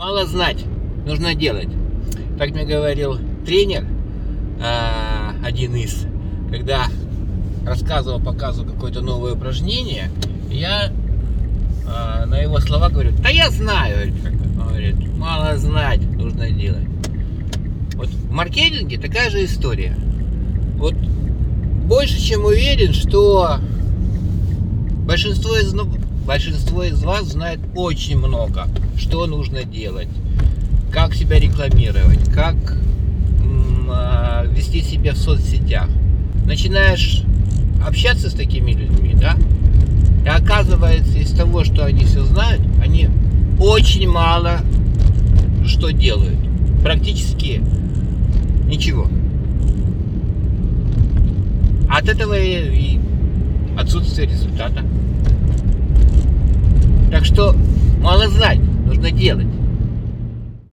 Мало знать, нужно делать. Так мне говорил тренер, а, один из, когда рассказывал, показывал какое-то новое упражнение, я а, на его слова говорю, да я знаю, говорит, мало знать, нужно делать. Вот в маркетинге такая же история. Вот больше чем уверен, что большинство из, ну, большинство из вас знает очень много, что нужно делать, как себя рекламировать, как а, вести себя в соцсетях. Начинаешь общаться с такими людьми, да, и оказывается из того, что они все знают, они очень мало что делают. Практически ничего. От этого и отсутствие результата. Так что мало знать, нужно делать.